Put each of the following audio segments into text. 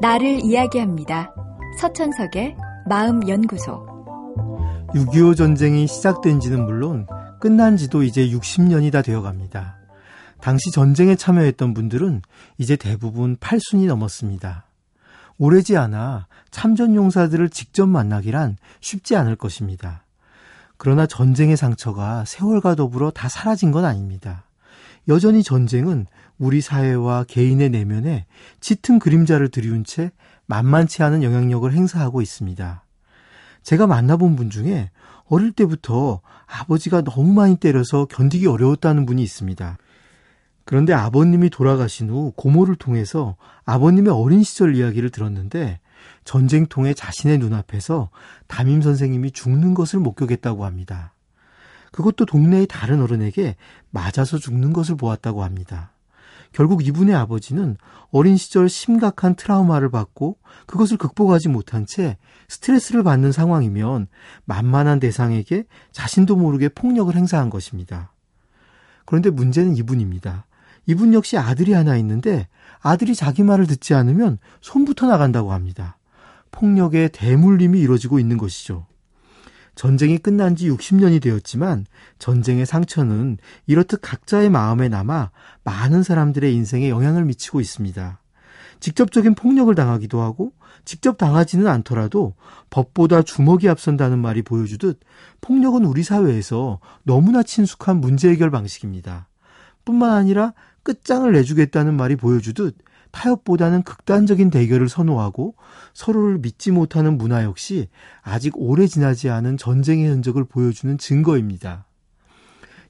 나를 이야기합니다. 서천석의 마음연구소. 6.25 전쟁이 시작된 지는 물론 끝난 지도 이제 60년이 다 되어 갑니다. 당시 전쟁에 참여했던 분들은 이제 대부분 8순이 넘었습니다. 오래지 않아 참전 용사들을 직접 만나기란 쉽지 않을 것입니다. 그러나 전쟁의 상처가 세월과 더불어 다 사라진 건 아닙니다. 여전히 전쟁은 우리 사회와 개인의 내면에 짙은 그림자를 들이운 채 만만치 않은 영향력을 행사하고 있습니다. 제가 만나본 분 중에 어릴 때부터 아버지가 너무 많이 때려서 견디기 어려웠다는 분이 있습니다. 그런데 아버님이 돌아가신 후 고모를 통해서 아버님의 어린 시절 이야기를 들었는데 전쟁통에 자신의 눈앞에서 담임 선생님이 죽는 것을 목격했다고 합니다. 그것도 동네의 다른 어른에게 맞아서 죽는 것을 보았다고 합니다. 결국 이분의 아버지는 어린 시절 심각한 트라우마를 받고 그것을 극복하지 못한 채 스트레스를 받는 상황이면 만만한 대상에게 자신도 모르게 폭력을 행사한 것입니다. 그런데 문제는 이분입니다. 이분 역시 아들이 하나 있는데 아들이 자기 말을 듣지 않으면 손부터 나간다고 합니다. 폭력의 대물림이 이루어지고 있는 것이죠. 전쟁이 끝난 지 60년이 되었지만 전쟁의 상처는 이렇듯 각자의 마음에 남아 많은 사람들의 인생에 영향을 미치고 있습니다. 직접적인 폭력을 당하기도 하고 직접 당하지는 않더라도 법보다 주먹이 앞선다는 말이 보여주듯 폭력은 우리 사회에서 너무나 친숙한 문제 해결 방식입니다. 뿐만 아니라 끝장을 내주겠다는 말이 보여주듯 타협보다는 극단적인 대결을 선호하고 서로를 믿지 못하는 문화 역시 아직 오래 지나지 않은 전쟁의 흔적을 보여주는 증거입니다.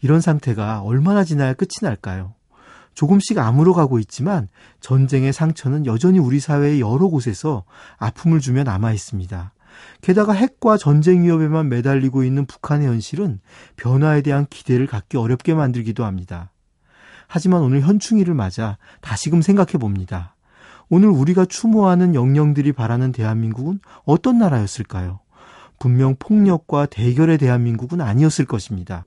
이런 상태가 얼마나 지나야 끝이 날까요? 조금씩 아물어 가고 있지만 전쟁의 상처는 여전히 우리 사회의 여러 곳에서 아픔을 주며 남아 있습니다. 게다가 핵과 전쟁 위협에만 매달리고 있는 북한의 현실은 변화에 대한 기대를 갖기 어렵게 만들기도 합니다. 하지만 오늘 현충일을 맞아 다시금 생각해 봅니다. 오늘 우리가 추모하는 영령들이 바라는 대한민국은 어떤 나라였을까요? 분명 폭력과 대결의 대한민국은 아니었을 것입니다.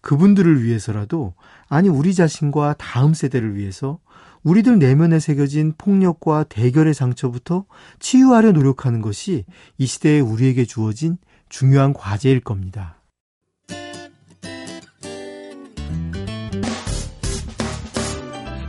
그분들을 위해서라도, 아니, 우리 자신과 다음 세대를 위해서 우리들 내면에 새겨진 폭력과 대결의 상처부터 치유하려 노력하는 것이 이 시대에 우리에게 주어진 중요한 과제일 겁니다.